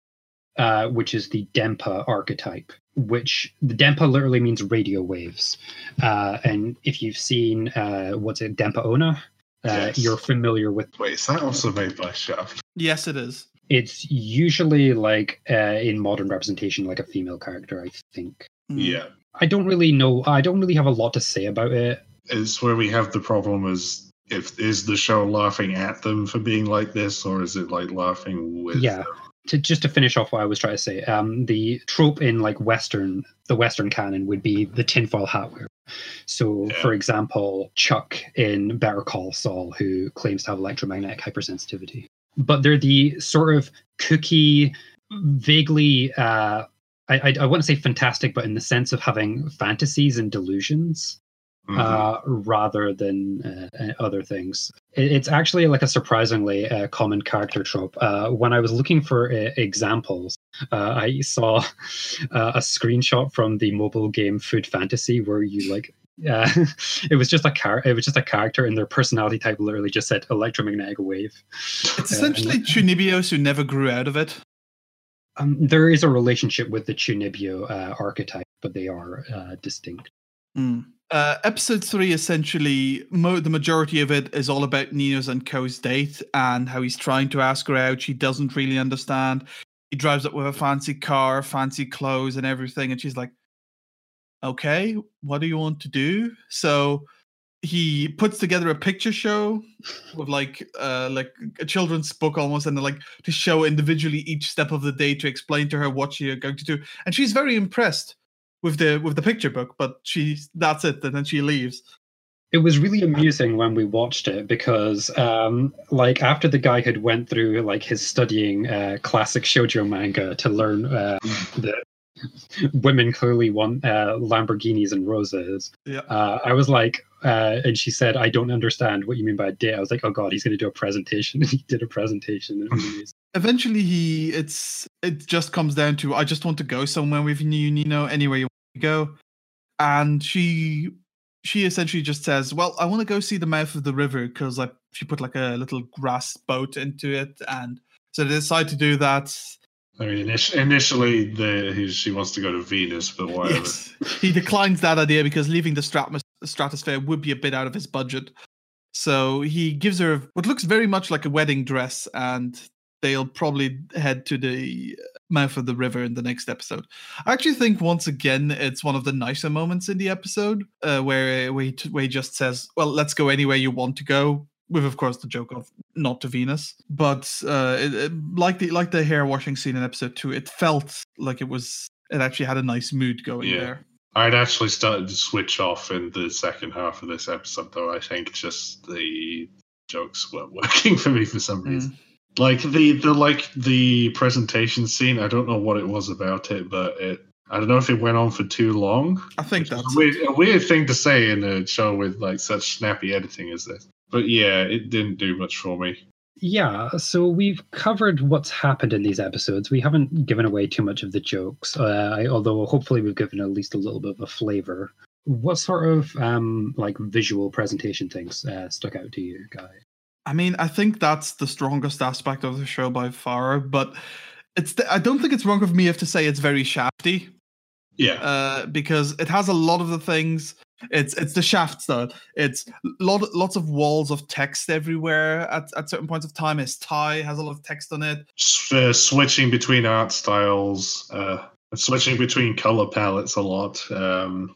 uh, which is the Dempa archetype, which the Dempa literally means radio waves. Uh, and if you've seen uh, what's it, Denpa Onna, uh, Yes. you're familiar with. Wait, is that also made by Shaft? Yes, it is. It's usually like uh, in modern representation, like a female character, I think. Mm. Yeah. I don't really know. I don't really have a lot to say about it. It's where we have the problem is if is the show laughing at them for being like this, or is it like laughing with Yeah. them? to just to finish off what I was trying to say, um, the trope in like Western, the Western canon would be the tinfoil hat wearer. So, Yeah. for example, Chuck in Better Call Saul, who claims to have electromagnetic hypersensitivity, but they're the sort of kooky, vaguely, uh, I, I, I wouldn't say fantastic, but in the sense of having fantasies and delusions Mhm. uh, rather than uh, uh, other things. It's actually like a surprisingly uh, common character trope. Uh, when I was looking for uh, examples, uh, I saw uh, a screenshot from the mobile game Food Fantasy where you like. Uh, it was just a car. It was just a character, and their personality type literally just said electromagnetic wave. It's Uh, essentially Chunibyos who never grew out of it. Um, there is a relationship with the Chunibyo uh, archetype, but they are uh, distinct. Mm. Uh, episode three, essentially, mo- the majority of it is all about Nino's and Ko's date and how he's trying to ask her out. She doesn't really understand. He drives up with a fancy car, fancy clothes, and everything. And she's like, okay, what do you want to do? So he puts together a picture show with like uh like a children's book almost and like to show individually each step of the day to explain to her what she's going to do and she's very impressed with the with the picture book but she's that's it and then she leaves It was really amusing when we watched it because, um, like, after the guy had went through like his studying uh, classic shoujo manga to learn uh, that women clearly want uh, Lamborghinis and roses, yeah uh, I was like, uh, and she said, "I don't understand what you mean by a date." I was like, "Oh God, he's going to do a presentation." And he did a presentation. and it was amazing. eventually he it's it just comes down to i just want to go somewhere with you nino anywhere you go and she she essentially just says well i want to go see the mouth of the river because like she put like a little grass boat into it and so they decide to do that. I mean, initially, the, he, she wants to go to Venus, but whatever. yes. He declines that idea because leaving the stratmos- stratosphere would be a bit out of his budget. So he gives her what looks very much like a wedding dress and they'll probably head to the mouth of the river in the next episode. I actually think once again it's one of the nicer moments in the episode uh, where where he, t- where he just says, "Well, let's go anywhere you want to go." With of course the joke of not to Venus, but uh, it, it- like the like the hair washing scene in episode two, it felt like it was it actually had a nice mood going Yeah. there. I'd actually started to switch off in the second half of this episode, though. I think just the jokes weren't working for me for some reason. Mm. Like the the like the presentation scene. I don't know what it was about it, but it. I don't know if it went on for too long. I think that's a weird, a weird thing to say in a show with like such snappy editing as this. But yeah, it didn't do much for me. Yeah, so we've covered what's happened in these episodes. We haven't given away too much of the jokes, uh, I, although hopefully we've given at least a little bit of a flavor. What sort of um, like visual presentation things uh, stuck out to you, Guy? I mean, I think that's the strongest aspect of the show by far, but it's I don't think it's wrong of me if to say it's very shafty, Yeah, uh, because it has a lot of the things. It's it's the shaft style. It's lot lots of walls of text everywhere at, at certain points of time. His tie has a lot of text on it. S- uh, switching between art styles, uh, switching between color palettes a lot. Um,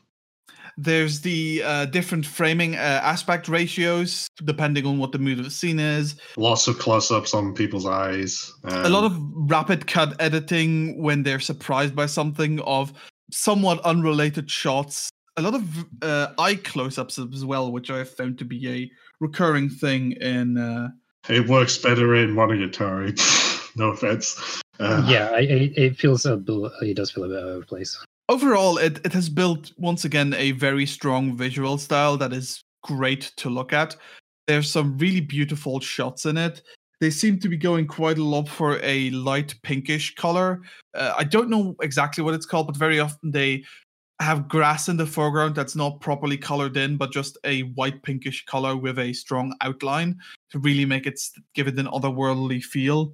There's the uh, different framing uh, aspect ratios depending on what the mood of the scene is. lots of close-ups on people's eyes. Um, a lot of rapid cut editing when they're surprised by something of somewhat unrelated shots a lot of uh, eye close-ups as well, which I have found to be a recurring thing in. Uh, it works better in Monogatari. no offense. Uh, yeah, it, it feels a bit, it does feel a bit out of place. Overall, it, it has built once again a very strong visual style that is great to look at. There's some really beautiful shots in it. They seem to be going quite a lot for a light pinkish color. Uh, I don't know exactly what it's called, but very often they have grass in the foreground that's not properly colored in, but just a white pinkish color with a strong outline to really make it give it an otherworldly feel.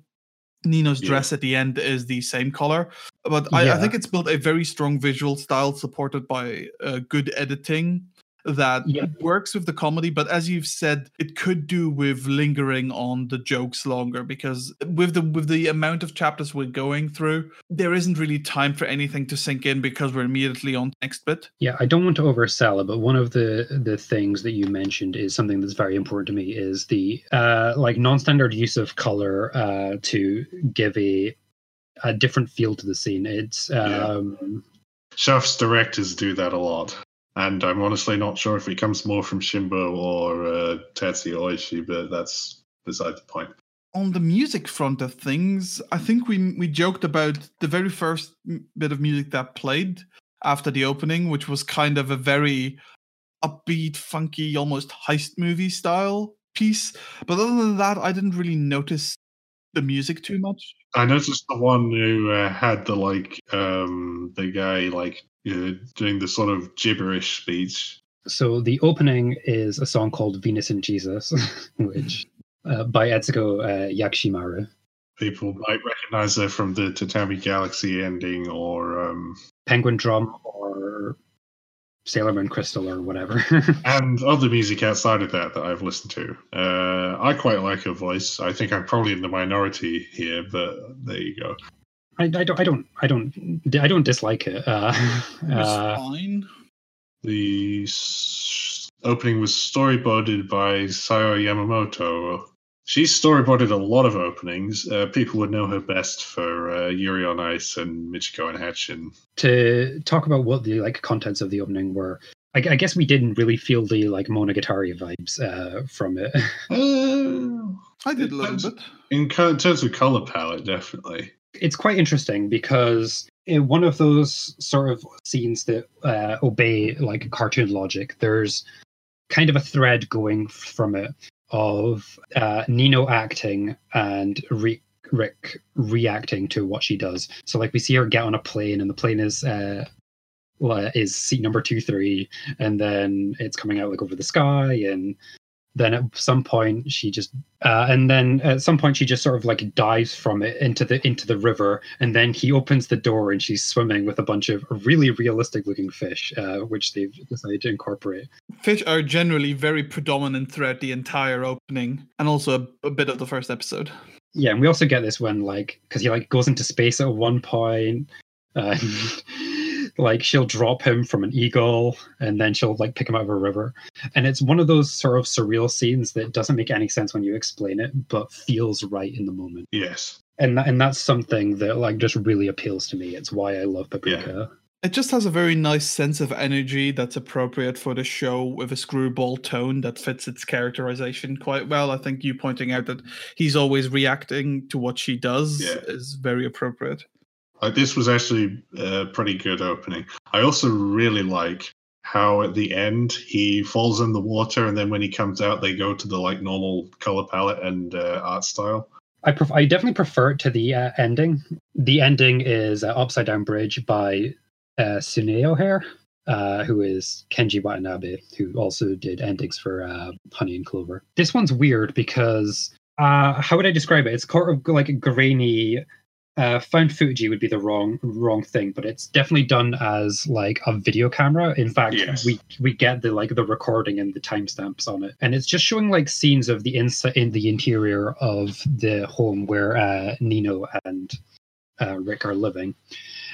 Nino's yeah. dress at the end is the same color, but I, yeah. I, think it's built a very strong visual style supported by uh, good editing that yeah. works with the comedy, but as you've said, it could do with lingering on the jokes longer because with the with the amount of chapters we're going through, there isn't really time for anything to sink in because we're immediately on next bit. Yeah, I don't want to oversell it, but one of the the things that you mentioned is something that's very important to me is the uh like non-standard use of color uh to give a a different feel to the scene. It's um yeah. Shaft's directors do that a lot and I'm honestly not sure if it comes more from Shimbo or uh, Tetsuya Oishi, but that's beside the point. On the music front of things, I think we we joked about the very first bit of music that played after the opening, which was kind of a very upbeat, funky, almost heist movie style piece. But other than that, I didn't really notice the music too much. I noticed the one who uh, had the like um the guy like uh, doing the sort of gibberish speech. So the opening is a song called Venus and Jesus, which uh, by Etsuko uh, Yakushimaru. People might recognize her from the Tatami Galaxy ending or um, Penguin Drum or Sailor Moon Crystal or whatever. and other music outside of that that I've listened to. Uh, I quite like her voice. I think I'm probably in the minority here, but there you go. I, I don't I don't I don't I don't dislike it. Uh, uh, fine. The s- opening was storyboarded by Sayo Yamamoto. She's storyboarded a lot of openings. Uh, people would know her best for uh, Yuri on Ice and Michiko and Hatchin. To talk about what the like contents of the opening were, I, I guess we didn't really feel the like Monogatari vibes uh, from it. Uh, I did a little bit. In terms of color palette, definitely. It's quite interesting because in one of those sort of scenes that uh, obey like cartoon logic, there's kind of a thread going from it of uh, Nino acting and REC, REC reacting to what she does. So like we see her get on a plane, and the plane is uh, is seat number two three, and then it's coming out like over the sky, and then at some point she just uh, and then at some point she just sort of like dives from it into the into the river and then he opens the door and she's swimming with a bunch of really realistic looking fish uh, which they've decided to incorporate. Fish are generally very predominant throughout the entire opening and also a, a bit of the first episode. Yeah and we also get this when like because he like goes into space at one point uh, like she'll drop him from an eagle and then she'll like pick him out of a river and it's one of those sort of surreal scenes that doesn't make any sense when you explain it but feels right in the moment yes and and that's something that like just really appeals to me it's why i love paprika yeah. It just has a very nice sense of energy that's appropriate for the show with a screwball tone that fits its characterization quite well. I think you pointing out that he's always reacting to what she does yeah. is very appropriate. Like this was actually a pretty good opening. I also really like how at the end he falls in the water, and then when he comes out, they go to the like normal color palette and uh, art style. I pref- I definitely prefer it to the uh, ending. The ending is uh, Upside Down Bridge by uh, Hair, uh, who is Kenji Watanabe, who also did endings for uh, Honey and Clover. This one's weird because uh, how would I describe it? It's sort of like a grainy uh, found footage would be the wrong wrong thing, but it's definitely done as like a video camera. In fact, yes. we we get the like the recording and the timestamps on it, and it's just showing like scenes of the inside in the interior of the home where uh, Nino and uh, REC are living.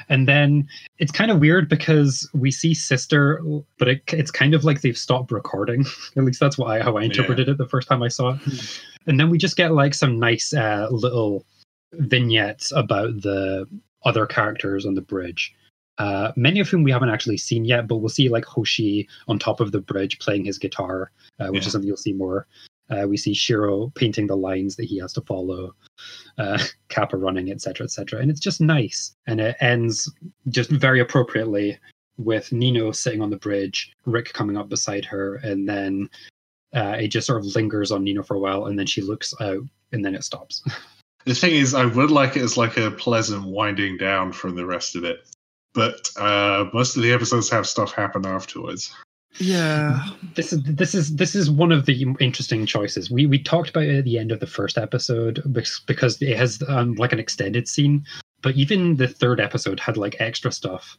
And then it's kind of weird because we see sister, but it, it's kind of like they've stopped recording. At least that's what I, how I interpreted yeah. it the first time I saw it. And then we just get like some nice uh, little vignettes about the other characters on the bridge. uh, many of whom we haven't actually seen yet, but we'll see like Hoshi on top of the bridge playing his guitar, uh, which Yeah. is something you'll see more. Uh, we see Shiro painting the lines that he has to follow, uh, Kappa running, etc., etc., and it's just nice. And it ends just very appropriately with Nino sitting on the bridge, REC coming up beside her, and then uh, it just sort of lingers on Nino for a while, and then she looks out, and then it stops. The thing is, I would like it as like a pleasant winding down from the rest of it, but uh, most of the episodes have stuff happen afterwards. Yeah. this is this is this is one of the interesting choices. We we talked about it at the end of the first episode bec- because it has um, like an extended scene, but even the third episode had like extra stuff.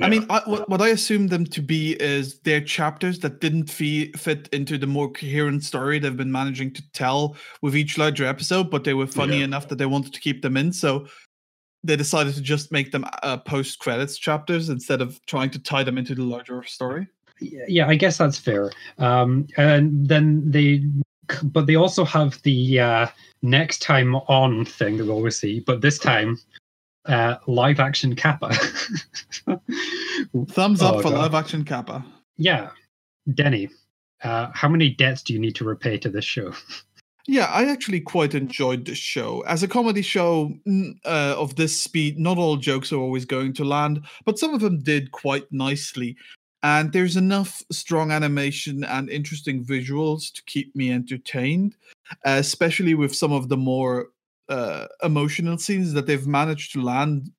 I mean, I, what, what I assume them to be is they're chapters that didn't fee- fit into the more coherent story they've been managing to tell with each larger episode, but they were funny Yeah. enough that they wanted to keep them in. So they decided to just make them uh, post credits chapters instead of trying to tie them into the larger story. Yeah, yeah, I guess that's fair. Um, and then they, but they also have the uh, next time on thing that we always see, but this time. Uh, live action Kappa. Thumbs up Oh, for God. live action Kappa. Yeah, Denny, uh, how many debts do you need to repay to this show? Yeah, I actually quite enjoyed this show. As a comedy show uh, of this speed, not all jokes are always going to land, but some of them did quite nicely. And there's enough strong animation and interesting visuals to keep me entertained, uh, especially with some of the more uh, emotional scenes that they've managed to land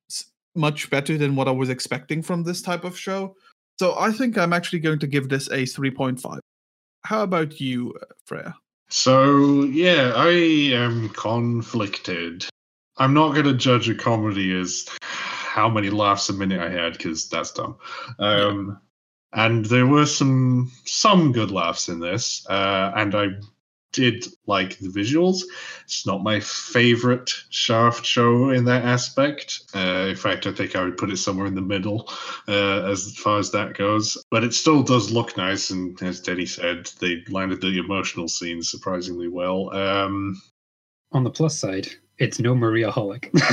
much better than what I was expecting from this type of show. So I think I'm actually going to give this a 3.5. How about you, uh, Freya? So yeah, I am conflicted. I'm not going to judge a comedy as how many laughs a minute I had because that's dumb. Um, And there were some some good laughs in this, uh, and I did like the visuals. It's not my favorite Shaft show in that aspect. Uh, in fact, I think I would put it somewhere in the middle uh, as far as that goes. But it still does look nice, and as Denny said, they landed the emotional scenes surprisingly well. Um, On the plus side, it's no Maria Holic.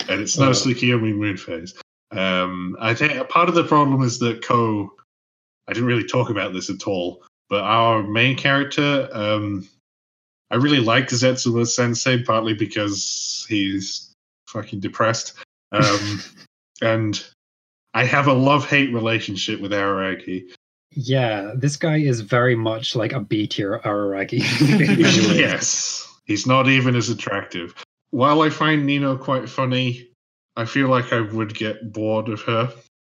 and it's no Uh, Tsukiyomi Moon phase. Um, I think part of the problem is that Ko. I didn't really talk about this at all, but our main character, um, I really like Zetsubou Sensei partly because he's fucking depressed, um, and I have a love-hate relationship with Araragi. yeah, this guy is very much like a B tier Araragi. yes, he's not even as attractive. While I find Nino quite funny, I feel like I would get bored of her.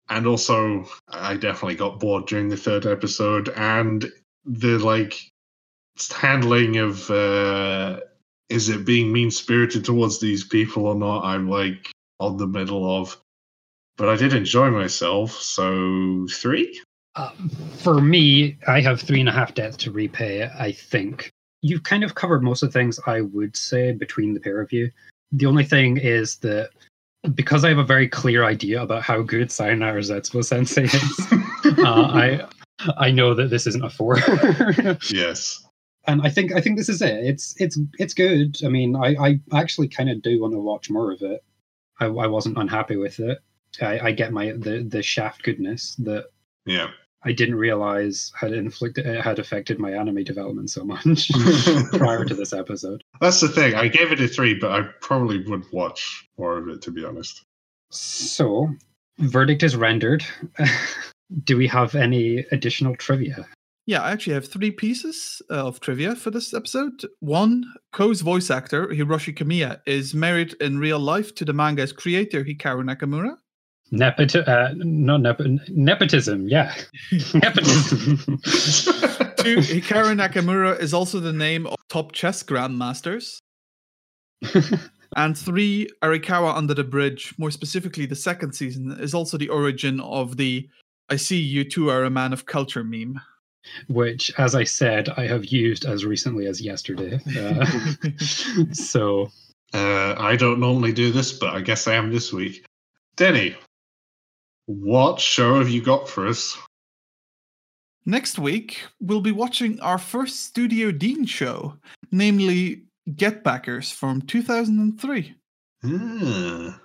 And also, I definitely got bored during the third episode. And the like handling of uh, is it being mean spirited towards these people or not? I'm like on the middle of. But I did enjoy myself, so three. Um, for me, I have three and a half debts to repay, I think. You've kind of covered most of the things I would say between the pair of you. The only thing is that because I have a very clear idea about how good Sayonara Zetsubou Sensei is, uh, I I know that this isn't a four. Yes. and I think I think this is it. It's it's it's good. I mean, I, I actually kind of do want to watch more of it. I, I wasn't unhappy with it. I, I get my the the shaft goodness that Yeah. I didn't realize had inflicted it uh, had affected my anime development so much prior to this episode. That's the thing. I gave it a three, but I probably would watch more of it to be honest. So, verdict is rendered. Do we have any additional trivia? Yeah, I actually have three pieces uh, of trivia for this episode. One, Ko's voice actor, Hiroshi Kamiya, is married in real life to the manga's creator, Hikaru Nakamura. Nepot- uh, not nep- nepotism, yeah. nepotism. Two, Hikaru Nakamura is also the name of top chess grandmasters. and three, Arakawa Under the Bridge, more specifically the second season, is also the origin of the I see you two are a man of culture meme. Which, as I said, I have used as recently as yesterday. Uh, so, Uh, I don't normally do this, but I guess I am this week. Denny, what show have you got for us? Next week, we'll be watching our first Studio Dean show, namely Get Backers from 2003. Ah,